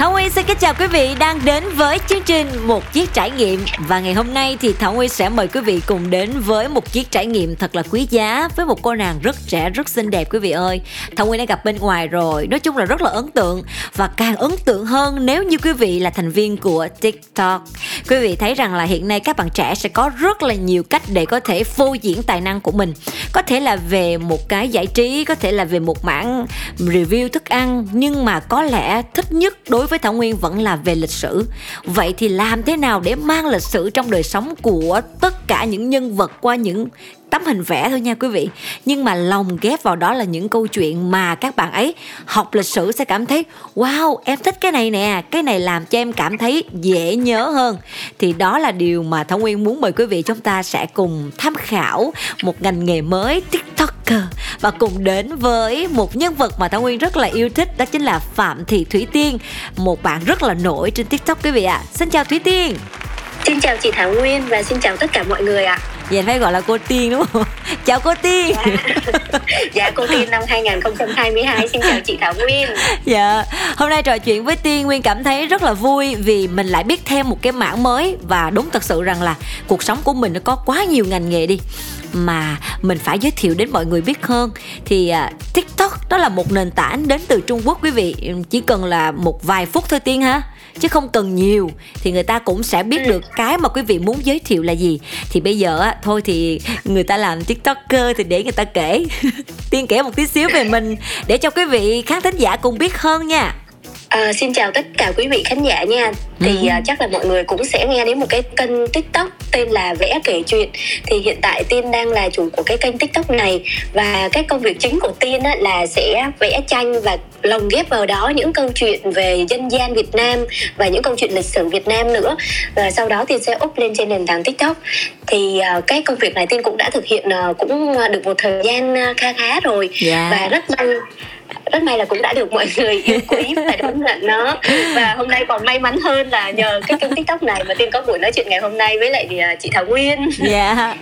Thảo Nguyên xin kính chào quý vị đang đến với chương trình Một Chiếc Trải Nghiệm. Và ngày hôm nay thì Thảo Nguyên sẽ mời quý vị cùng đến với một chiếc trải nghiệm thật là quý giá Với một cô nàng rất trẻ, rất xinh đẹp quý vị ơi. Thảo Nguyên đã gặp bên ngoài rồi, nói chung là rất là ấn tượng. Và càng ấn tượng hơn nếu như quý vị là thành viên của TikTok. Quý vị thấy rằng là hiện nay các bạn trẻ sẽ có rất là nhiều cách để có thể phô diễn tài năng của mình. Có thể là về một cái giải trí, có thể là về một mảng review thức ăn Nhưng mà có lẽ thích nhất đối với Thảo Nguyên vẫn là về lịch sử. Vậy thì làm thế nào để mang lịch sử trong đời sống của tất cả những nhân vật qua những tấm hình vẽ thôi nha quý vị nhưng mà lồng ghép vào đó là những câu chuyện mà các bạn ấy học lịch sử sẽ cảm thấy, wow, em thích cái này nè, cái này làm cho em cảm thấy dễ nhớ hơn thì đó là điều mà Thảo nguyên muốn mời quý vị chúng ta sẽ cùng tham khảo một ngành nghề mới, tiktoker và cùng đến với một nhân vật mà Thảo nguyên rất là yêu thích, đó chính là phạm thị thủy tiên, một bạn rất là nổi trên tiktok quý vị ạ à. xin chào thủy tiên Xin chào chị Thảo Nguyên và xin chào tất cả mọi người ạ. Vậy phải gọi là cô Tiên đúng không? Chào cô Tiên. Dạ, dạ cô Tiên năm 2022 xin chào chị Thảo Nguyên. Dạ, hôm nay trò chuyện với Tiên Nguyên cảm thấy rất là vui vì mình lại biết thêm một cái mảng mới và đúng thật sự rằng là cuộc sống của mình nó có quá nhiều ngành nghề đi mà mình phải giới thiệu đến mọi người biết hơn. Thì uh, TikTok đó là một nền tảng đến từ Trung Quốc quý vị. Chỉ cần là một vài phút thôi Tiên ha. Chứ không cần nhiều thì người ta cũng sẽ biết được cái mà quý vị muốn giới thiệu là gì. Thì bây giờ á thôi thì người ta làm tiktoker thì để người ta kể. Tiên kể một tí xíu về mình để cho quý vị khán thính giả cùng biết hơn nha. À, xin chào tất cả quý vị khán giả nha. Thì uh, chắc là mọi người cũng sẽ nghe đến một cái kênh tiktok tên là vẽ kể chuyện. Thì hiện tại tiên đang là chủ của cái kênh tiktok này. Và cái công việc chính của tiên á, là sẽ vẽ tranh và lồng ghép vào đó những câu chuyện về dân gian việt nam và những câu chuyện lịch sử việt nam nữa. Và sau đó tiên sẽ up lên trên nền tảng tiktok. Thì uh, cái công việc này tiên cũng đã thực hiện uh, cũng được một thời gian uh, khá khá rồi. Yeah. Dạ. và rất may rất may là cũng đã được mọi người yêu quý và đón nhận nó và hôm nay còn may mắn hơn là nhờ cái kênh tiktok này mà tiên có buổi nói chuyện ngày hôm nay với lại à, chị thảo nguyên. Dạ. Yeah.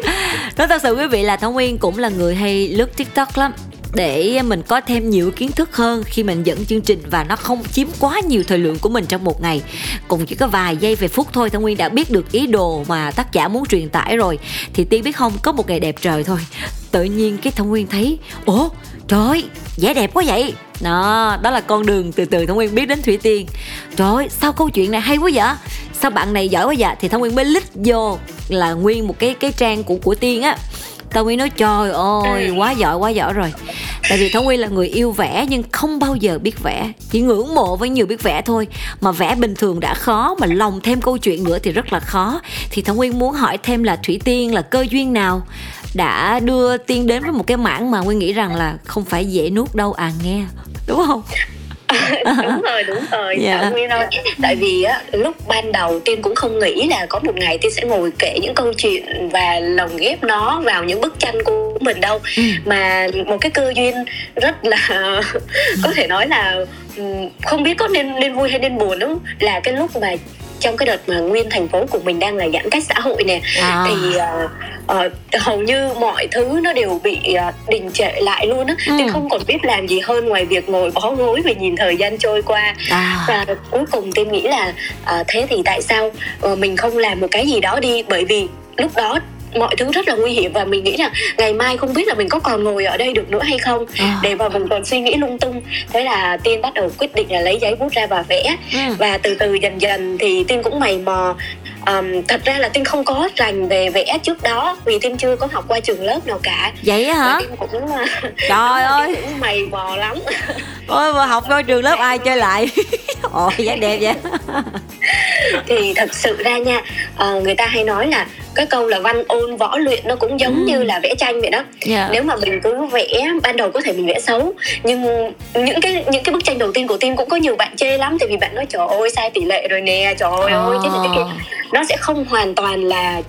nói thật sự quý vị là thảo nguyên cũng là người hay lướt tiktok lắm. Để mình có thêm nhiều kiến thức hơn khi mình dẫn chương trình và nó không chiếm quá nhiều thời lượng của mình trong một ngày. Cùng chỉ có vài giây về phút thôi thông nguyên đã biết được ý đồ mà tác giả muốn truyền tải rồi. Thì tiên biết không, có một ngày đẹp trời thôi. Tự nhiên cái thông nguyên thấy, ủa trời ơi vẻ đẹp quá vậy. Đó đó là con đường từ từ thông nguyên biết đến thủy tiên. Trời ơi sao câu chuyện này hay quá vậy? Sao bạn này giỏi quá vậy? Thì thông nguyên mới lít vô là nguyên một cái cái trang của của tiên á. Tao mới nói trời ơi quá giỏi quá giỏi rồi. Tại vì thảo nguyên là người yêu vẽ nhưng không bao giờ biết vẽ. Chỉ ngưỡng mộ với nhiều biết vẽ thôi. Mà vẽ bình thường đã khó mà lòng thêm câu chuyện nữa thì rất là khó. Thì thảo nguyên muốn hỏi thêm là thủy tiên là cơ duyên nào đã đưa tiên đến với một cái mảng mà nguyên nghĩ rằng là không phải dễ nuốt đâu à nghe đúng không đúng rồi đúng rồi yeah. Dạ. nguyên ơi tại vì á lúc ban đầu tiên cũng không nghĩ là có một ngày tiên sẽ ngồi kể những câu chuyện và lồng ghép nó vào những bức tranh của mình đâu ừ. mà một cái cơ duyên rất là có thể nói là không biết có nên nên vui hay nên buồn đúng là cái lúc mà trong cái đợt mà nguyên thành phố của mình đang là giãn cách xã hội nè à. thì uh, uh, hầu như mọi thứ nó đều bị uh, đình trệ lại luôn á ừ. thì không còn biết làm gì hơn ngoài việc ngồi bó gối và nhìn thời gian trôi qua à. và cuối cùng tiên nghĩ là uh, thế thì tại sao uh, mình không làm một cái gì đó đi bởi vì lúc đó mọi thứ rất là nguy hiểm và mình nghĩ rằng ngày mai không biết là mình có còn ngồi ở đây được nữa hay không. À. để mà mình còn suy nghĩ lung tung. Thế là tiên bắt đầu quyết định là lấy giấy bút ra và vẽ. Ừ. và từ từ dần dần thì tiên cũng mày mò. Um, thật ra là tiên không có rành về vẽ trước đó vì tiên chưa có học qua trường lớp nào cả. Vậy hả? Tiên cũng trời ơi. cũng mày mò lắm. Ôi mà học qua trường lớp ai chơi lại? Ồ giá đẹp vậy. Thì thật sự ra nha uh, người ta hay nói là cái câu là văn ôn võ luyện nó cũng giống ừ. như là vẽ tranh vậy đó yeah. Dạ. nếu mà mình cứ vẽ ban đầu có thể mình vẽ xấu nhưng những cái những cái bức tranh đầu tiên của tim cũng có nhiều bạn chê lắm tại vì bạn nói trời ơi sai tỷ lệ rồi nè trời ơi oh. này cái kia nó sẽ không hoàn toàn là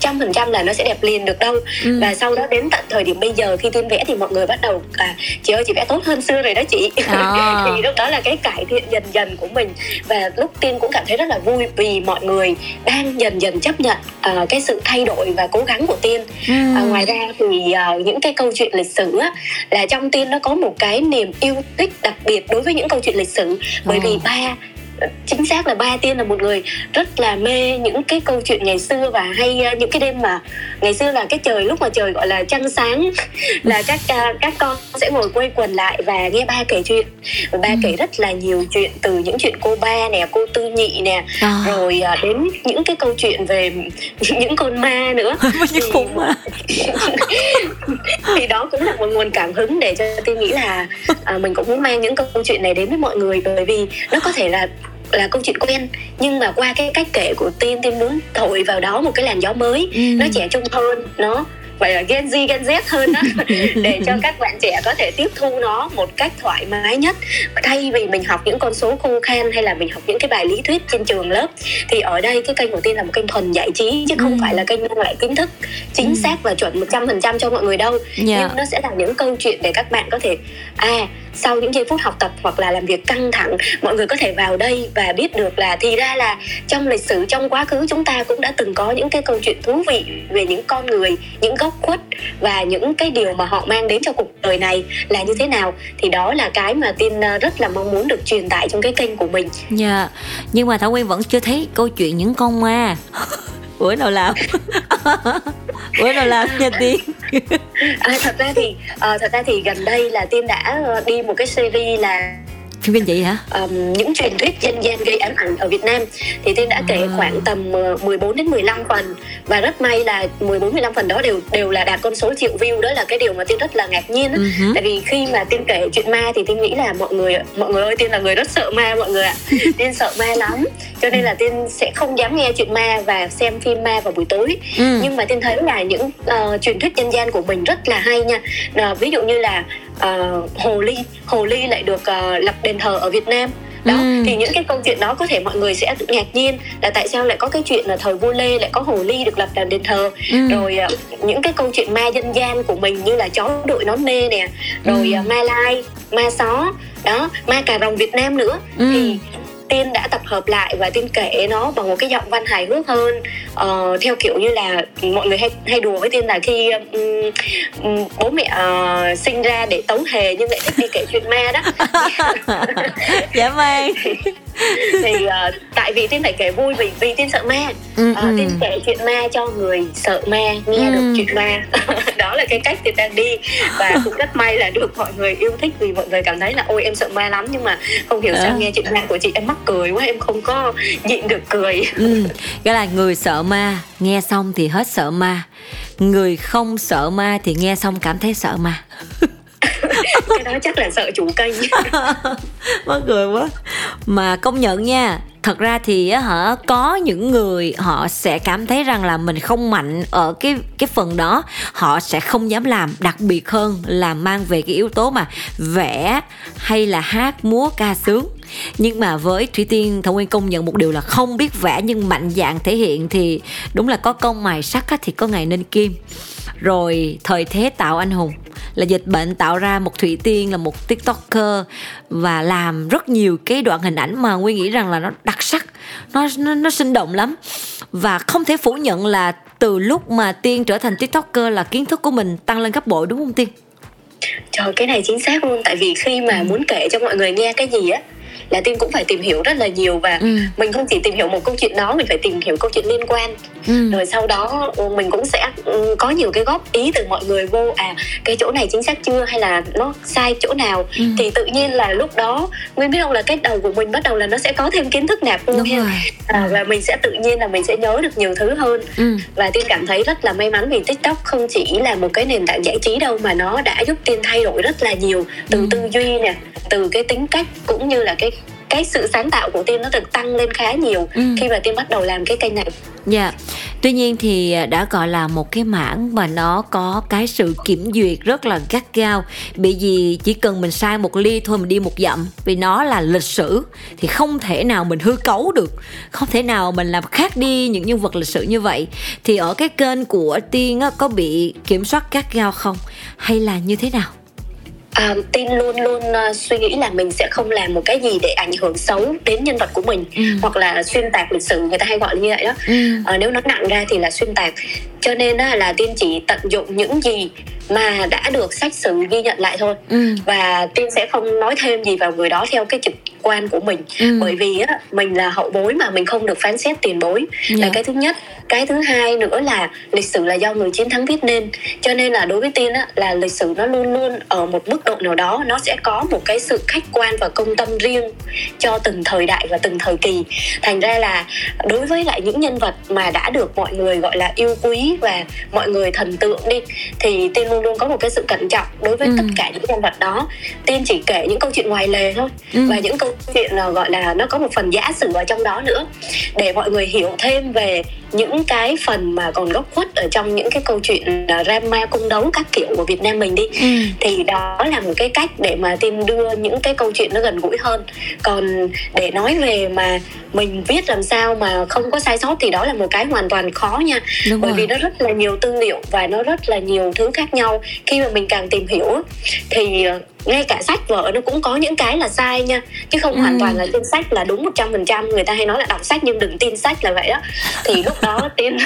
trăm phần trăm là nó sẽ đẹp liền được đâu ừ. và sau đó đến tận thời điểm bây giờ khi tiên vẽ thì mọi người bắt đầu à chị ơi chị vẽ tốt hơn xưa rồi đó chị à. thì lúc đó là cái cải thiện dần dần của mình và lúc tiên cũng cảm thấy rất là vui vì mọi người đang dần dần chấp nhận uh, cái sự thay đổi và cố gắng của tiên ừ. uh, ngoài ra thì uh, những cái câu chuyện lịch sử á, là trong tiên nó có một cái niềm yêu thích đặc biệt đối với những câu chuyện lịch sử bởi ừ. vì ba chính xác là ba tiên là một người rất là mê những cái câu chuyện ngày xưa và hay uh, những cái đêm mà ngày xưa là cái trời lúc mà trời gọi là trăng sáng là các uh, các con sẽ ngồi quây quần lại và nghe ba kể chuyện và ba ừ. kể rất là nhiều chuyện từ những chuyện cô ba nè cô tư nhị nè à. rồi uh, đến những cái câu chuyện về những con ma nữa thì, ma thì đó cũng là một nguồn cảm hứng để cho tôi nghĩ là uh, mình cũng muốn mang những câu chuyện này đến với mọi người bởi vì nó có thể là là câu chuyện quen nhưng mà qua cái cách kể của tiên tiên muốn thổi vào đó một cái làn gió mới ừ. nó trẻ trung hơn nó phải là Gen Z, Gen Z hơn đó để cho các bạn trẻ có thể tiếp thu nó một cách thoải mái nhất thay vì mình học những con số khô khan hay là mình học những cái bài lý thuyết trên trường lớp thì ở đây cái kênh của tiên là một kênh thuần giải trí chứ không ừ. phải là kênh mang lại kiến thức chính ừ. xác và chuẩn một trăm phần trăm cho mọi người đâu yeah. Dạ. nhưng nó sẽ là những câu chuyện để các bạn có thể à sau những giây phút học tập hoặc là làm việc căng thẳng mọi người có thể vào đây và biết được là thì ra là trong lịch sử trong quá khứ chúng ta cũng đã từng có những cái câu chuyện thú vị về những con người những góc khuất và những cái điều mà họ mang đến cho cuộc đời này là như thế nào thì đó là cái mà tin ờ, rất là mong muốn được truyền tải trong cái kênh của mình. Dạ yeah. nhưng mà thảo nguyên vẫn chưa thấy câu chuyện những con ma. Bữa nào làm? Bữa nào làm nha tiên à, thật ra thì uh, thật ra thì gần đây là tiên đã đi một cái series là phim kinh dị hả? Um, những truyền thuyết dân gian gây ám ảnh ở Việt Nam thì Tiên đã kể à. khoảng tầm 14 đến 15 phần và rất may là 14 15 phần đó đều đều là đạt con số triệu view đó là cái điều mà Tiên rất là ngạc nhiên uh-huh. tại vì khi mà Tiên kể chuyện ma thì Tiên nghĩ là mọi người mọi người ơi Tiên là người rất sợ ma mọi người ạ. Tiên sợ ma lắm cho nên là Tiên sẽ không dám nghe chuyện ma và xem phim ma vào buổi tối. Ừ. Nhưng mà Tiên thấy là những uh, truyền thuyết dân gian của mình rất là hay nha. Uh, ví dụ như là uh, hồ ly hồ ly lại được uh, lập đền thờ ở Việt Nam đó ừ. thì những cái câu chuyện đó có thể mọi người sẽ ngạc nhiên là tại sao lại có cái chuyện là thời vua lê lại có hồ ly được lập làm đền thờ ừ. rồi uh, những cái câu chuyện ma dân gian của mình như là chó đội nón nê nè rồi ừ. uh, ma lai ma só đó ma cà rồng việt nam nữa ừ. thì tiên đã tập hợp lại và tiên kể nó bằng một cái giọng văn hài hước hơn. Uh, theo kiểu như là mọi người hay hay đùa với tiên là khi um, um, bố mẹ uh, sinh ra để tấu hề nhưng lại thích đi kể chuyện ma đó. Dạ vâng. Thì uh, tại vì tiên phải kể vui vì vì tiên sợ ma. Ừ, uh, tiên kể chuyện ma cho người sợ ma nghe ừ. được chuyện ma. Đó là cái cách tiên đang đi. Và cũng rất may là được mọi người yêu thích vì mọi người cảm thấy là ôi em sợ ma lắm. Nhưng mà không hiểu sao nghe chuyện ma của chị em mắc cười quá em không có nhịn được cười. Ừ. cái là người sợ ma nghe xong thì hết sợ ma. Người không sợ ma thì nghe xong cảm thấy sợ ma. Cái đó chắc là sợ chủ kênh. Mắc cười quá. Mà công nhận nha thật ra thì hả có những người họ sẽ cảm thấy rằng là mình không mạnh ở cái cái phần đó. Họ sẽ không dám làm đặc biệt hơn là mang về cái yếu tố mà vẽ hay là hát múa ca sướng nhưng mà với thủy tiên thảo nguyên công nhận một điều là không biết vẽ nhưng mạnh dạng thể hiện thì đúng là có công mài sắt thì có ngày nên kim. Rồi thời thế tạo anh hùng là dịch bệnh tạo ra một thủy tiên là một tiktoker và làm rất nhiều cái đoạn hình ảnh mà nguyên nghĩ rằng là nó đặc sắc nó nó, nó sinh động lắm. Và không thể phủ nhận là từ lúc mà tiên trở thành tiktoker là kiến thức của mình tăng lên gấp bội đúng không tiên? Trời cái này chính xác luôn tại vì khi mà ừ. muốn kể cho mọi người nghe cái gì á là tiên cũng phải tìm hiểu rất là nhiều và ừ. mình không chỉ tìm hiểu một câu chuyện đó mình phải tìm hiểu câu chuyện liên quan ừ. rồi sau đó ừ, mình cũng sẽ ừ, có nhiều cái góp ý từ mọi người vô à cái chỗ này chính xác chưa hay là nó sai chỗ nào ừ. thì tự nhiên là lúc đó nguyên biết không là cái đầu của mình bắt đầu là nó sẽ có thêm kiến thức nạp vô à, và mình sẽ tự nhiên là mình sẽ nhớ được nhiều thứ hơn ừ. và tiên cảm thấy rất là may mắn vì tiktok không chỉ là một cái nền tảng giải trí đâu mà nó đã giúp tiên thay đổi rất là nhiều từ ừ. tư duy nè từ cái tính cách cũng như là cái cái sự sáng tạo của tiên nó được tăng lên khá nhiều ừ. khi mà tiên bắt đầu làm cái kênh này. Dạ. Yeah. tuy nhiên thì đã gọi là một cái mảng mà nó có cái sự kiểm duyệt rất là gắt gao. Bị gì chỉ cần mình sai một ly thôi mình đi một dặm vì nó là lịch sử thì không thể nào mình hư cấu được. Không thể nào mình làm khác đi những nhân vật lịch sử như vậy. Thì ở cái kênh của tiên có bị kiểm soát gắt gao không? Hay là như thế nào à, tin luôn luôn uh, suy nghĩ là mình sẽ không làm một cái gì để ảnh hưởng xấu đến nhân vật của mình ừ. hoặc là xuyên tạc lịch sử người ta hay gọi như vậy đó ừ. à, nếu nó nặng ra thì là xuyên tạc cho nên uh, là tiên chỉ tận dụng những gì mà đã được sách sử ghi nhận lại thôi ừ. và tiên sẽ không nói thêm gì vào người đó theo cái trực quan của mình ừ. bởi vì á mình là hậu bối mà mình không được phán xét tiền bối yeah. là dạ. cái thứ nhất cái thứ hai nữa là lịch sử là do người chiến thắng viết nên cho nên là đối với tiên á là lịch sử nó luôn luôn ở một mức độ nào đó nó sẽ có một cái sự khách quan và công tâm riêng cho từng thời đại và từng thời kỳ thành ra là đối với lại những nhân vật mà đã được mọi người gọi là yêu quý và mọi người thần tượng đi thì tiên luôn luôn có một cái sự cẩn trọng đối với ừ. tất cả những nhân vật đó tiên chỉ kể những câu chuyện ngoài lề thôi ừ. và những câu chuyện là gọi là nó có một phần giả sử ở trong đó nữa để mọi người hiểu thêm về những cái phần mà còn góc khuất ở trong những cái câu chuyện drama cung đấu các kiểu của Việt Nam mình đi ừ. thì đó là một cái cách để mà tiên đưa những cái câu chuyện nó gần gũi hơn còn để nói về mà mình viết làm sao mà không có sai sót thì đó là một cái hoàn toàn khó nha Đúng bởi rồi. vì nó rất là nhiều tư liệu và nó rất là nhiều thứ khác nhau khi mà mình càng tìm hiểu thì ờ, ngay cả sách vở nó cũng có những cái là sai nha chứ không ừ. hoàn toàn là tin sách là đúng một trăm phần trăm người ta hay nói là đọc sách nhưng đừng tin sách là vậy đó thì lúc đó tin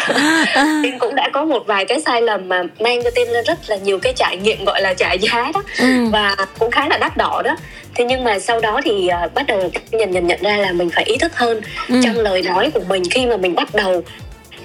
tin cũng đã có một vài cái sai lầm mà mang cho tin lên rất là nhiều cái trải nghiệm gọi là trả giá đó ừ. và cũng khá là đắt đỏ đó thế nhưng mà sau đó thì uh, bắt đầu nhận nhận nhận ra là mình phải ý thức hơn ừ. trong lời nói của mình khi mà mình bắt đầu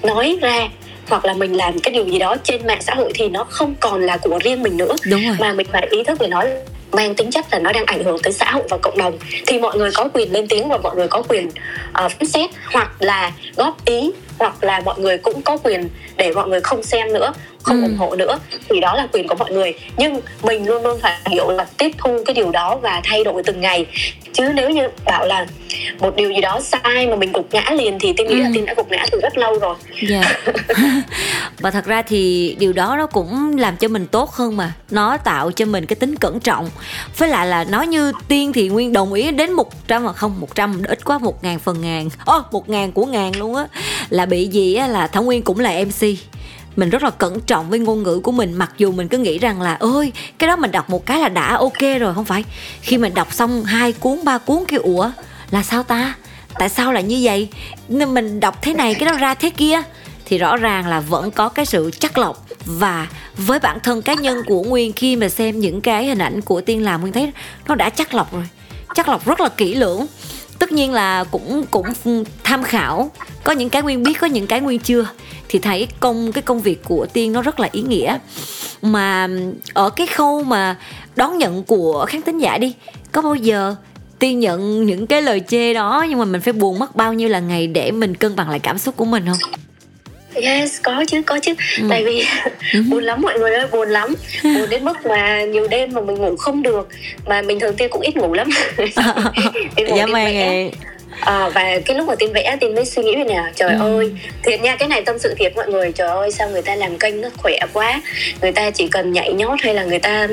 nói ra hoặc là mình làm cái điều gì đó trên mạng xã hội thì nó không còn là của riêng mình nữa. Đúng rồi. mà mình phải ý thức về nói mang tính chất là nó đang ảnh hưởng tới xã hội và cộng đồng. Thì mọi người có quyền lên tiếng và mọi người có quyền uh, phán xét hoặc là góp ý hoặc là mọi người cũng có quyền để mọi người không xem nữa không ừ. ủng hộ nữa thì đó là quyền của mọi người nhưng mình luôn luôn phải hiểu là tiếp thu cái điều đó và thay đổi từng ngày chứ nếu như bảo là một điều gì đó sai mà mình gục ngã liền thì tôi nghĩ ừ. là tin đã gục ngã từ rất lâu rồi yeah. Dạ. và thật ra thì điều đó nó cũng làm cho mình tốt hơn mà nó tạo cho mình cái tính cẩn trọng với lại là nói như tiên thì nguyên đồng ý đến một trăm mà không một trăm ít quá một ngàn phần ngàn ô oh, một ngàn của ngàn luôn á là bị gì á là thảo nguyên cũng là mc mình rất là cẩn trọng với ngôn ngữ của mình, mặc dù mình cứ nghĩ rằng là ơi cái đó mình đọc một cái là đã ok rồi. Không phải. Khi mình đọc xong hai cuốn, ba cuốn kêu, ủa, là sao ta? Tại sao lại như vậy? Nên mình đọc thế này, cái đó ra thế kia. Thì rõ ràng là vẫn có cái sự chắc lọc. Và với bản thân cá nhân của nguyên, khi mà xem những cái hình ảnh của tiên làm, nguyên thấy nó đã chắc lọc rồi. Chắc lọc rất là kỹ lưỡng tất nhiên là cũng cũng tham khảo. Có những cái nguyên biết, có những cái nguyên chưa. Thì thấy công, cái công việc của tiên nó rất là ý nghĩa. Mà ở cái khâu mà đón nhận của khán thính giả đi, có bao giờ tiên nhận những cái lời chê đó nhưng mà mình phải buồn mất bao nhiêu là ngày để mình cân bằng lại cảm xúc của mình không? Yes, có chứ, có chứ. Ừ. Tại vì ừ. buồn lắm mọi người ơi, buồn lắm. Buồn đến mức mà nhiều đêm mà mình ngủ không được. Mà mình thường tiên cũng ít ngủ lắm. dạ mày à, và cái lúc mà tin vẽ tin mới suy nghĩ về nè trời ừ. ơi thiệt nha cái này tâm sự thiệt mọi người trời ơi sao người ta làm kênh nó khỏe quá người ta chỉ cần nhảy nhót hay là người ta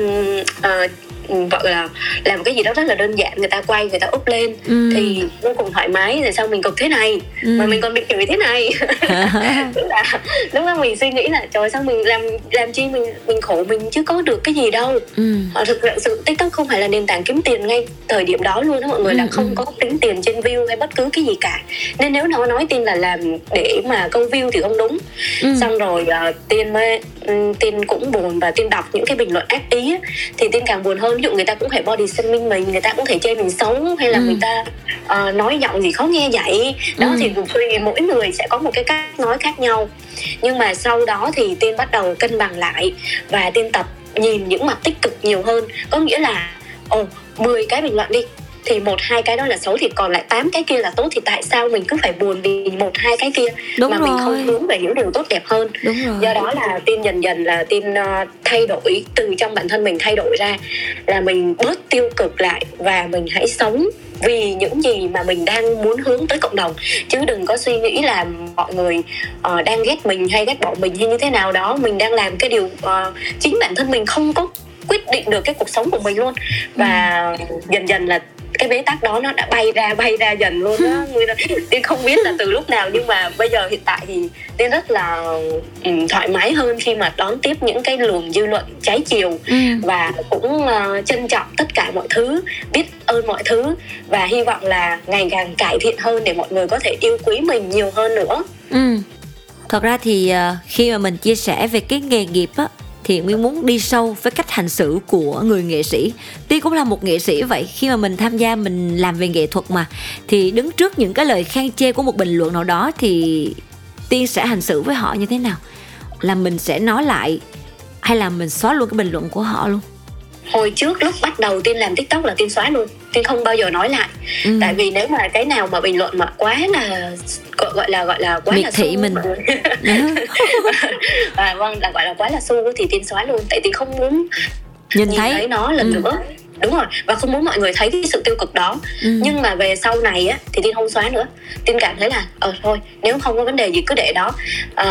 uh, gọi là làm cái gì đó rất là đơn giản người ta quay người ta úp lên ừ. thì vô cùng thoải mái rồi sao mình cực thế này ừ. mà mình còn bị chửi thế này tức là lúc đó mình suy nghĩ là trời sao mình làm làm chi mình mình khổ mình chứ có được cái gì đâu ừ. thực sự tiktok không phải là nền tảng kiếm tiền ngay thời điểm đó luôn đó mọi người ừ. là không ừ. có tính tiền trên view hay bất cứ cái gì cả nên nếu nó nói tin là làm để mà câu view thì không đúng ừ. xong rồi uh, tiên mới um, tiên cũng buồn và tiên đọc những cái bình luận ác ý thì tiên càng buồn hơn ví dụ người ta cũng thể body shaming mình người ta cũng thể chê mình xấu hay là ừ. người ta uh, nói giọng gì khó nghe vậy đó ừ. thì tùy mỗi người sẽ có một cái cách nói khác nhau nhưng mà sau đó thì tiên bắt đầu cân bằng lại và tiên tập nhìn những mặt tích cực nhiều hơn có nghĩa là ồ oh, 10 cái bình luận đi thì một hai cái đó là xấu thì còn lại tám cái kia là tốt thì tại sao mình cứ phải buồn vì một hai cái kia Đúng mà rồi. mình không hướng về những điều tốt đẹp hơn Đúng rồi. do đó là tin dần dần là tin uh, thay đổi từ trong bản thân mình thay đổi ra là mình bớt tiêu cực lại và mình hãy sống vì những gì mà mình đang muốn hướng tới cộng đồng chứ đừng có suy nghĩ là mọi người uh, đang ghét mình hay ghét bỏ mình hay như thế nào đó mình đang làm cái điều uh, chính bản thân mình không có quyết định được cái cuộc sống của mình luôn và ừ. dần dần là cái bế tắc đó nó đã bay ra bay ra dần luôn đó nguyên tiên không biết là từ lúc nào nhưng mà bây giờ hiện tại thì tiên rất là um, thoải mái hơn khi mà đón tiếp những cái luồng dư luận trái chiều. Ừ. và cũng uh, trân trọng tất cả mọi thứ biết ơn mọi thứ. Và hy vọng là ngày càng cải thiện hơn để mọi người có thể yêu quý mình nhiều hơn nữa. Ừ. Thật ra thì uh, khi mà mình chia sẻ về cái nghề nghiệp á thì Nguyên muốn đi sâu với cách hành xử của người nghệ sĩ. Tuy cũng là một nghệ sĩ vậy, khi mà mình tham gia mình làm về nghệ thuật mà thì đứng trước những cái lời khen chê của một bình luận nào đó thì Tiên sẽ hành xử với họ như thế nào? Là mình sẽ nói lại hay là mình xóa luôn cái bình luận của họ luôn? hồi trước lúc bắt đầu tiên làm tiktok là tiên xóa luôn tiên không bao giờ nói lại ừ. tại vì nếu mà cái nào mà bình luận mà quá là gọi là gọi là quá Miệt là thị mình và vâng là gọi là quá là su thì tiên xóa luôn tại tiên không muốn nhìn, nhìn thấy. thấy nó lần ừ. nữa đúng rồi và không muốn mọi người thấy cái sự tiêu cực đó ừ. nhưng mà về sau này á thì tin không xóa nữa tin cảm thấy là ờ thôi nếu không có vấn đề gì cứ để đó à,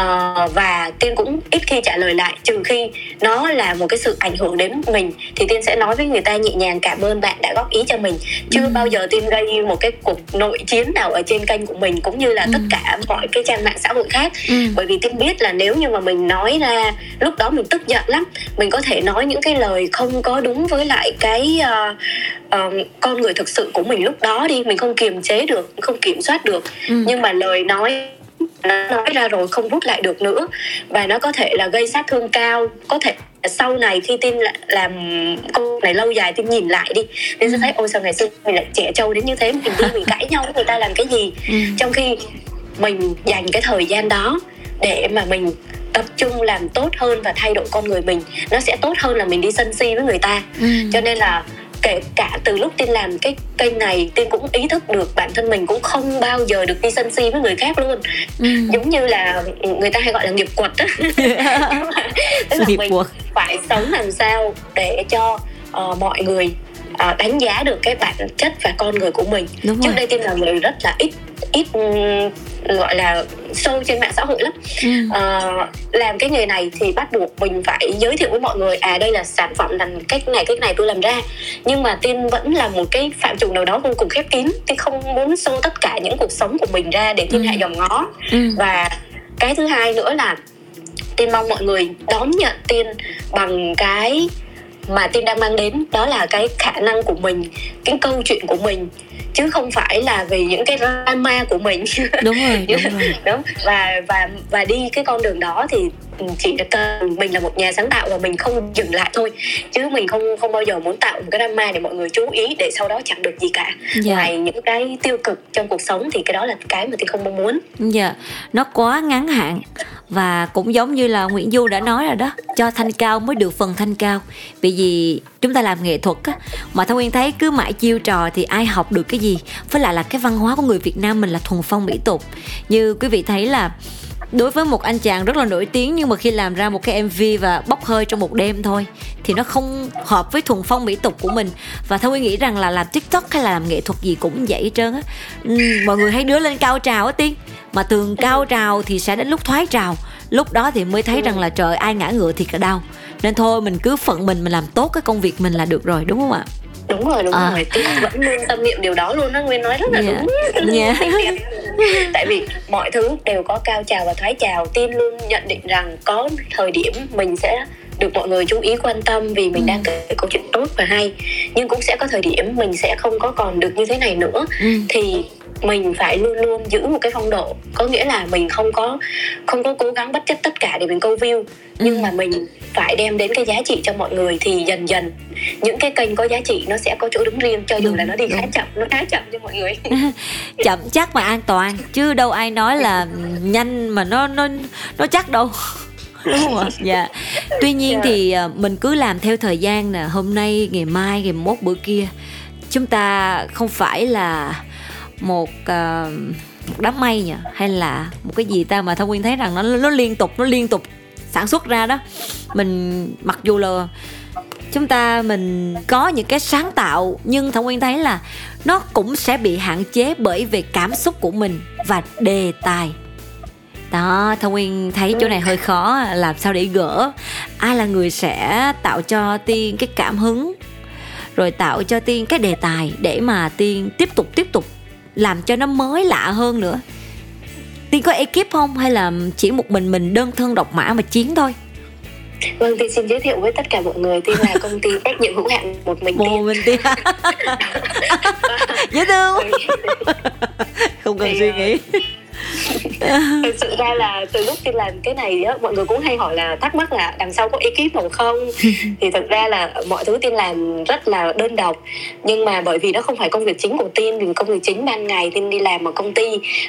và tiên cũng ít khi trả lời lại trừ khi nó là một cái sự ảnh hưởng đến mình thì tiên sẽ nói với người ta nhẹ nhàng cảm ơn bạn đã góp ý cho mình chưa ừ. bao giờ tiên gây một cái cuộc nội chiến nào ở trên kênh của mình cũng như là ừ. tất cả mọi cái trang mạng xã hội khác ừ. bởi vì tiên biết là nếu như mà mình nói ra lúc đó mình tức giận lắm mình có thể nói những cái lời không có đúng với lại cái uh, uh, con người thực sự của mình lúc đó đi mình không kiềm chế được không kiểm soát được ừ. nhưng mà lời nói nó nói ra rồi không rút lại được nữa và nó có thể là gây sát thương cao có thể sau này khi tin làm công này lâu dài tin nhìn lại đi nên ừ. sẽ thấy ôi sao ngày xưa mình lại trẻ trâu đến như thế mình đi mình cãi nhau với người ta làm cái gì ừ. trong khi mình dành cái thời gian đó để mà mình tập trung làm tốt hơn và thay đổi con người mình nó sẽ tốt hơn là mình đi sân si với người ta ừ. cho nên là kể cả từ lúc tiên làm cái kênh này tiên cũng ý thức được bản thân mình cũng không bao giờ được đi sân si với người khác luôn ừ. giống như là người ta hay gọi là nghiệp quật á tức là mình phải sống làm sao để cho uh, mọi người uh, đánh giá được cái bản chất và con người của mình Đúng trước rồi. đây tiên là người rất là ít ít gọi là sâu trên mạng xã hội lắm ừ. uh, làm cái nghề này thì bắt buộc mình phải giới thiệu với mọi người à đây là sản phẩm là cách này cách này tôi làm ra nhưng mà tin vẫn là một cái phạm trù nào đó vô cùng khép kín tin không muốn sâu tất cả những cuộc sống của mình ra để thiên ừ. hạ dòng ngó ừ. và cái thứ hai nữa là tin mong mọi người đón nhận tin bằng cái mà tin đang mang đến đó là cái khả năng của mình cái câu chuyện của mình chứ không phải là vì những cái drama của mình. Đúng rồi đúng rồi. Đúng và và và đi cái con đường đó thì chỉ cần mình là một nhà sáng tạo và mình không dừng lại thôi chứ mình không không bao giờ muốn tạo một cái drama để mọi người chú ý để sau đó chẳng được gì cả yeah. Dạ. ngoài những cái tiêu cực trong cuộc sống thì cái đó là cái mà tôi không mong muốn dạ yeah. nó quá ngắn hạn và cũng giống như là Nguyễn Du đã nói rồi đó cho thanh cao mới được phần thanh cao vì vì chúng ta làm nghệ thuật á mà Thông Nguyên thấy cứ mãi chiêu trò thì ai học được cái gì với lại là cái văn hóa của người Việt Nam mình là thuần phong mỹ tục như quý vị thấy là đối với một anh chàng rất là nổi tiếng, nhưng mà khi làm ra một cái MV và bốc hơi trong một đêm thôi, thì nó không hợp với thuần phong mỹ tục của mình. Và thôi nghĩ rằng là làm tiktok hay là làm nghệ thuật gì cũng vậy hết trơn á. Ừ, mọi người hay đưa lên cao trào á tiên. Mà thường cao trào thì sẽ đến lúc thoái trào. Lúc đó thì mới thấy rằng là trời, ai ngã ngựa thì cả đau. Nên thôi, mình cứ phận mình mình làm tốt cái công việc mình là được rồi, đúng không ạ? Đúng rồi đúng à. rồi tôi vẫn luôn tâm niệm điều đó luôn đó nguyên nói rất là yeah. đúng yeah. tại vì mọi thứ đều có cao trào và thoái trào tin luôn nhận định rằng có thời điểm mình sẽ được mọi người chú ý quan tâm vì mình ừ. đang kể câu chuyện tốt và hay nhưng cũng sẽ có thời điểm mình sẽ không có còn được như thế này nữa ừ. thì mình phải luôn luôn giữ một cái phong độ có nghĩa là mình không có không có cố gắng bất chấp tất cả để mình câu view nhưng ừ. mà mình phải đem đến cái giá trị cho mọi người thì dần dần những cái kênh có giá trị nó sẽ có chỗ đứng riêng cho dù đúng, là nó đi đúng. khá chậm nó khá chậm cho mọi người chậm chắc mà an toàn chứ đâu ai nói là nhanh mà nó nó nó chắc đâu đúng không ạ dạ tuy nhiên yeah. Dạ. thì à, mình cứ làm theo thời gian nè hôm nay ngày mai ngày mốt bữa kia chúng ta không phải là một uh, một đám mây nhỉ hay là một cái gì ta mà thông nguyên thấy rằng nó nó liên tục nó liên tục sản xuất ra đó. Mình mặc dù là chúng ta mình có những cái sáng tạo nhưng thông nguyên thấy là nó cũng sẽ bị hạn chế bởi về cảm xúc của mình và đề tài. Đó thông nguyên thấy chỗ này hơi khó làm sao để gỡ? Ai là người sẽ tạo cho tiên cái cảm hứng rồi tạo cho tiên cái đề tài để mà tiên tiếp tục tiếp tục làm cho nó mới lạ hơn nữa. Tiên có ekip không hay là chỉ một mình mình đơn thân độc mã mà chiến thôi? Vâng, Tiên xin giới thiệu với tất cả mọi người. Tiên là công ty trách nhiệm hữu hạn một mình Một mình Tiên Dễ thương Không cần suy nghĩ thực sự ra là từ lúc tiên làm cái này á mọi người cũng hay hỏi là thắc mắc là đằng sau có ekip nào không? Thì thực ra là mọi thứ tiên làm rất là đơn độc. Nhưng mà bởi vì nó không phải công việc chính của tiên vì công việc chính ban ngày tiên đi làm ở công ty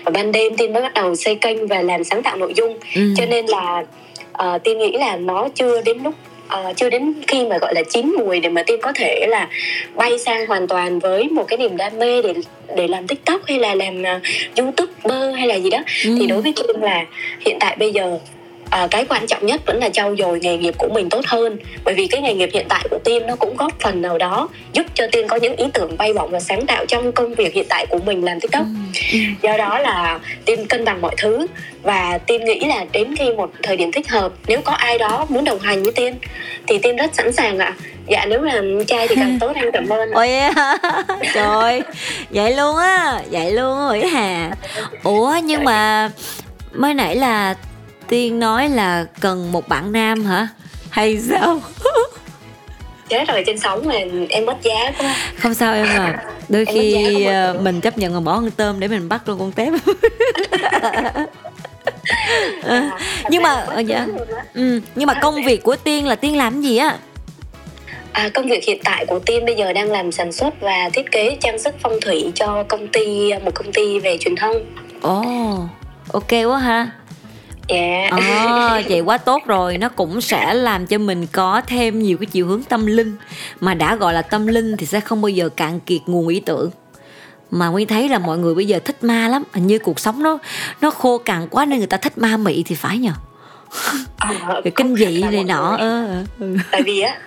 và ban đêm tiên mới bắt đầu xây kênh và làm sáng tạo nội dung. Ừ. cho nên là uh, tiên nghĩ là nó chưa đến lúc uh, chưa đến khi mà gọi là chín mùi để mà tiên có thể là bay sang hoàn toàn với một cái niềm đam mê để để làm tiktok hay là làm uh, youtuber hay là gì đó ừ. thì đối với tiên là hiện tại bây giờ à, cái quan trọng nhất vẫn là trau dồi nghề nghiệp của mình tốt hơn. Bởi vì cái nghề nghiệp hiện tại của tiên nó cũng góp phần nào đó giúp cho tiên có những ý tưởng bay bổng và sáng tạo trong công việc hiện tại của mình làm tiktok. Ừ, ừ. do đó là tiên cân bằng mọi thứ và tiên nghĩ là đến khi một thời điểm thích hợp nếu có ai đó muốn đồng hành với tiên thì tiên rất sẵn sàng ạ. Dạ nếu là trai thì càng tốt anh cảm ơn ôi trời vậy luôn á vậy luôn rồi hà. Ủa nhưng mà mới nãy là tiên nói là cần một bạn nam hả? Hay sao? Chết rồi trên sóng mà em mất giá quá. Không sao em à. Đôi em khi ờ, mình chấp nhận mà bỏ con tôm để mình bắt luôn con tép. À, nhưng mà ờ, dạ. ừ, nhưng mà công việc của tiên là tiên làm gì á? À, công việc hiện tại của Tiên bây giờ đang làm sản xuất và thiết kế trang sức phong thủy cho công ty một công ty về truyền thông. Ồ, oh, ok quá ha dạ. À, vậy quá tốt rồi. Nó cũng sẽ làm cho mình có thêm nhiều cái chiều hướng tâm linh. Mà đã gọi là tâm linh thì sẽ không bao giờ cạn kiệt nguồn ý tưởng. Mà nguyên thấy là mọi người bây giờ thích ma lắm. Hình như cuộc sống nó nó khô cằn quá nên người ta thích ma mị thì phải nhờ à, cái kinh dị này nọ ừ. tại vì á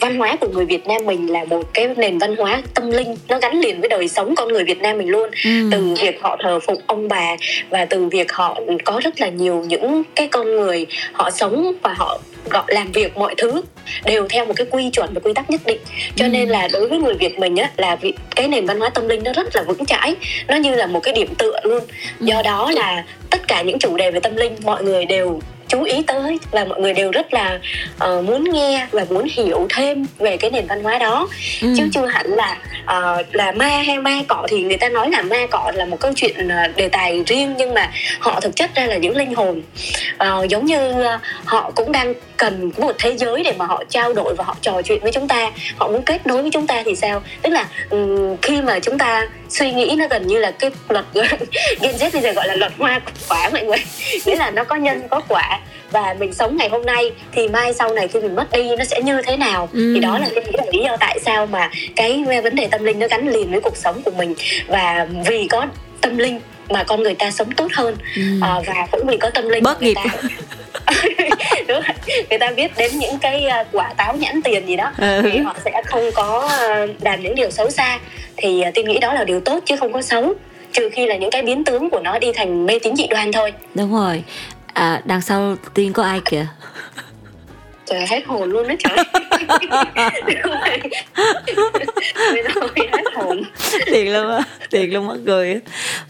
văn hóa của người Việt Nam mình là một cái nền văn hóa tâm linh nó gắn liền với đời sống con người Việt Nam mình luôn ừ. từ việc họ thờ phụng ông bà và từ việc họ có rất là nhiều những cái con người họ sống và họ gọi làm việc mọi thứ đều theo một cái quy chuẩn và quy tắc nhất định cho ừ. nên là đối với người việt mình á là cái nền văn hóa tâm linh nó rất là vững chãi nó như là một cái điểm tựa luôn ừ. do đó là tất cả những chủ đề về tâm linh mọi người đều chú ý tới và mọi người đều rất là uh, muốn nghe và muốn hiểu thêm về cái nền văn hóa đó ừ. chứ chưa hẳn là uh, là ma hay ma cọ thì người ta nói là ma cọ là một câu chuyện uh, đề tài riêng nhưng mà họ thực chất ra là những linh hồn. Uh, giống như uh, họ cũng đang cần một thế giới để mà họ trao đổi và họ trò chuyện với chúng ta. Họ muốn kết nối với chúng ta thì sao? Tức là um, khi mà chúng ta suy nghĩ nó gần như là cái luật Gen Z bây giờ gọi là luật hoa quả mọi người. Nghĩa là nó có nhân có quả và mình sống ngày hôm nay thì mai sau này khi mình mất đi nó sẽ như thế nào? Ừ. thì đó là cái lý do tại sao mà cái vấn đề tâm linh nó gắn liền với cuộc sống của mình. Và vì có tâm linh mà con người ta sống tốt hơn. Ừ. à, và cũng vì có tâm linh bớt nghiệp. ta... Đúng người ta biết đến những cái à, quả táo nhãn tiền gì đó ừ. thì họ sẽ không có làm những điều xấu xa. Thì tin nghĩ đó là điều tốt chứ không có xấu. Trừ khi là những cái biến tướng của nó đi thành mê tín dị đoan thôi. Đúng rồi à, đằng sau tiên có ai kìa? Trời hết hồn luôn đó trời. Hết hồn. Tiền luôn á tiền luôn mất cười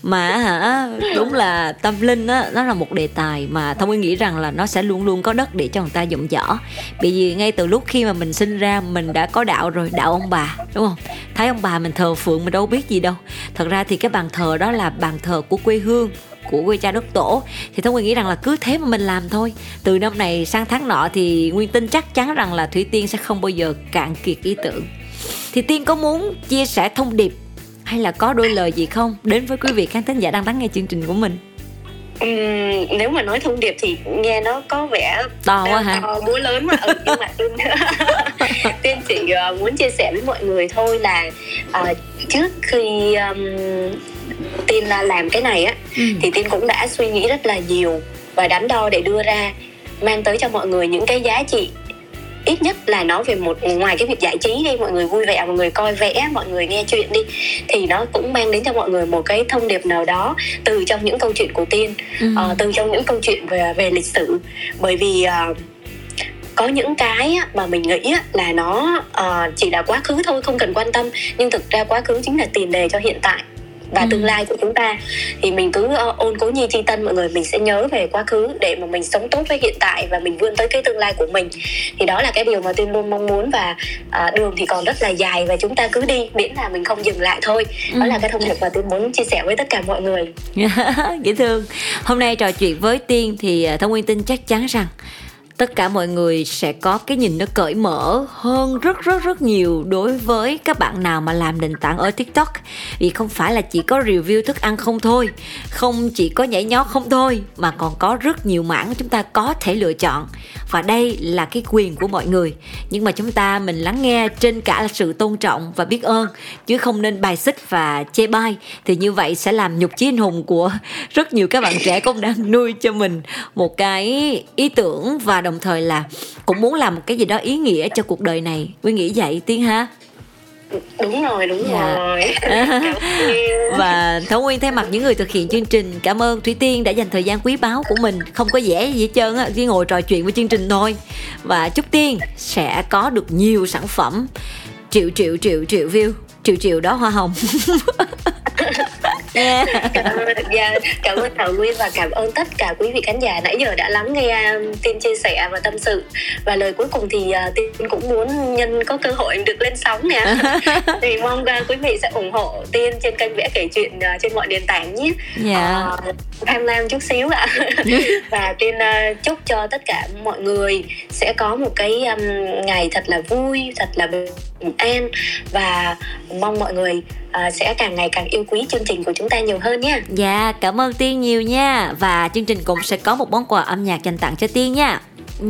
mà hả đúng là tâm linh á nó là một đề tài mà thông nguyên nghĩ rằng là nó sẽ luôn luôn có đất để cho người ta dụng võ bởi vì ngay từ lúc khi mà mình sinh ra mình đã có đạo rồi đạo ông bà đúng không? Thấy ông bà mình thờ phượng mình đâu biết gì đâu. Thật ra thì cái bàn thờ đó là bàn thờ của quê hương của quê cha đất tổ. Thì thông nguyên nghĩ rằng là cứ thế mà mình làm thôi. Từ năm này sang tháng nọ thì nguyên tin chắc chắn rằng là thủy tiên sẽ không bao giờ cạn kiệt ý tưởng. Thì tiên có muốn chia sẻ thông điệp hay là có đôi lời gì không? Đến với quý vị khán thính giả đang lắng nghe chương trình của mình. Uhm, nếu mà nói thông điệp thì nghe nó có vẻ to quá hả? to búa lớn mà ừ, nhưng mà tiên tiên chỉ uh, muốn chia sẻ với mọi người thôi là uh, trước khi um, tin làm cái này á ừ. thì tin cũng đã suy nghĩ rất là nhiều và đắn đo để đưa ra mang tới cho mọi người những cái giá trị ít nhất là nó về một ngoài cái việc giải trí đi mọi người vui vẻ mọi người coi vẽ mọi người nghe chuyện đi thì nó cũng mang đến cho mọi người một cái thông điệp nào đó từ trong những câu chuyện của tiên ừ. uh, từ trong những câu chuyện về về lịch sử bởi vì uh, có những cái mà mình nghĩ là nó uh, chỉ là quá khứ thôi không cần quan tâm nhưng thực ra quá khứ chính là tiền đề cho hiện tại và ừ. tương lai của chúng ta. Thì mình cứ uh, ôn cố nhi chi tân mọi người mình sẽ nhớ về quá khứ để mà mình sống tốt với hiện tại và mình vươn tới cái tương lai của mình. Thì đó là cái điều mà tiên luôn mong muốn và uh, đường thì còn rất là dài và chúng ta cứ đi miễn là mình không dừng lại thôi. Ừ. đó là cái thông điệp mà tiên muốn chia sẻ với tất cả mọi người. Dễ thương. Hôm nay trò chuyện với tiên thì thông nguyên tin chắc chắn rằng tất cả mọi người sẽ có cái nhìn nó cởi mở hơn rất rất rất nhiều đối với các bạn nào mà làm nền tảng ở tiktok. Vì không phải là chỉ có review thức ăn không thôi, không chỉ có nhảy nhót không thôi, mà còn có rất nhiều mảng chúng ta có thể lựa chọn. Và đây là cái quyền của mọi người. Nhưng mà chúng ta, mình lắng nghe trên cả là sự tôn trọng và biết ơn, chứ không nên bài xích và chê bai, thì như vậy sẽ làm nhục chí anh hùng của rất nhiều các bạn trẻ cũng đang nuôi cho mình một cái ý tưởng và đồng thời là cũng muốn làm một cái gì đó ý nghĩa cho cuộc đời này. Quy nghĩ vậy Tiên ha? Đúng rồi đúng dạ. rồi. Và thảo nguyên thay mặt những người thực hiện chương trình cảm ơn thủy tiên đã dành thời gian quý báu của mình. Không có dễ gì hết trơn á chỉ ngồi trò chuyện với chương trình thôi. Và chúc tiên sẽ có được nhiều sản phẩm. Triệu triệu triệu triệu view. Triệu triệu đó hoa hồng yeah. cảm, ơn, yeah, cảm ơn thảo nguyên và cảm ơn tất cả quý vị khán giả nãy giờ đã lắng nghe tin chia sẻ và tâm sự và lời cuối cùng thì uh, tiên cũng muốn nhân có cơ hội được lên sóng nè thì mong uh, quý vị sẽ ủng hộ tiên trên kênh vẽ kể chuyện uh, trên mọi nền tảng nhé yeah. Dạ. uh, tham lam chút xíu ạ và tiên uh, chúc cho tất cả mọi người sẽ có một cái um, ngày thật là vui thật là bình an và mong mọi người uh, sẽ càng ngày càng yêu quý chương trình của chúng ta nhiều hơn nha. Dạ, cảm ơn Tiên nhiều nha và chương trình cũng sẽ có một món quà âm nhạc dành tặng cho Tiên nha.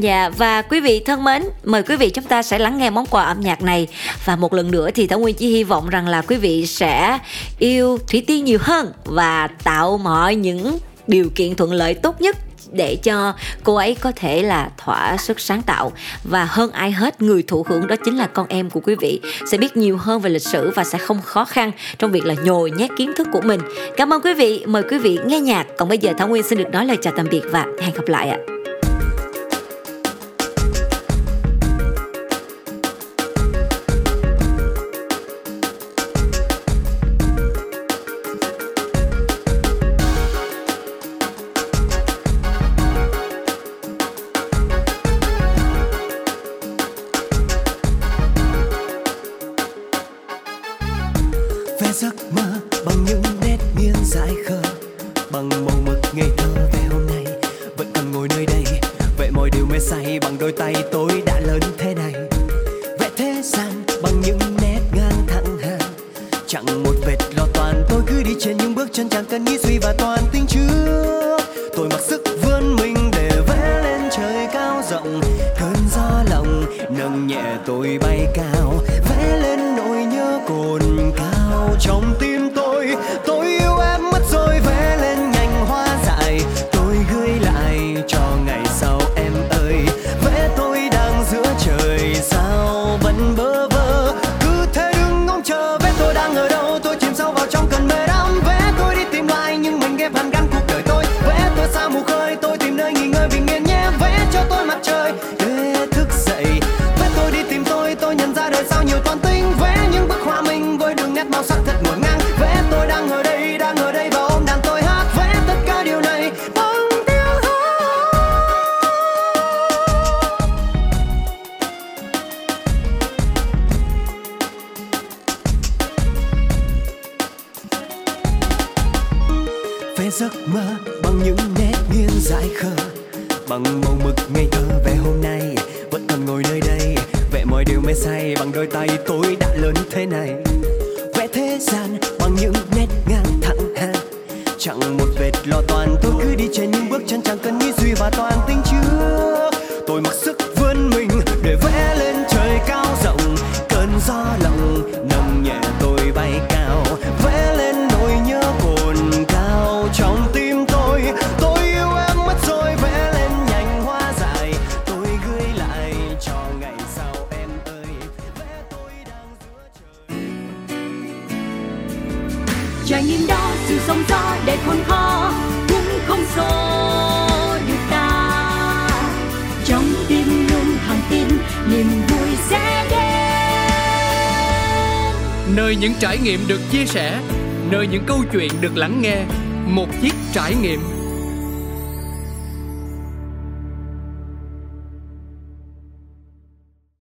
Dạ và quý vị thân mến, mời quý vị chúng ta sẽ lắng nghe món quà âm nhạc này và một lần nữa thì Thảo Nguyên chỉ hy vọng rằng là quý vị sẽ yêu Thủy Tiên nhiều hơn và tạo mọi những điều kiện thuận lợi tốt nhất để cho cô ấy có thể là thỏa sức sáng tạo. Và hơn ai hết, người thụ hưởng đó chính là con em của quý vị. Sẽ biết nhiều hơn về lịch sử và sẽ không khó khăn trong việc là nhồi nhét kiến thức của mình. Cảm ơn quý vị. Mời quý vị nghe nhạc. Còn bây giờ thảo nguyên xin được nói lời chào tạm biệt và hẹn gặp lại ạ. dễ bằng những nét ngang thẳng hàng chẳng một vệt lo toan tôi cứ đi trên những bước chân chẳng cần nghĩ suy và toàn tính trước tôi mặc sức để khôn khó cũng không xô được ta. Trong tim luôn thẳng tin niềm vui sẽ đến. Nơi những trải nghiệm được chia sẻ, nơi những câu chuyện được lắng nghe, một chiếc trải nghiệm.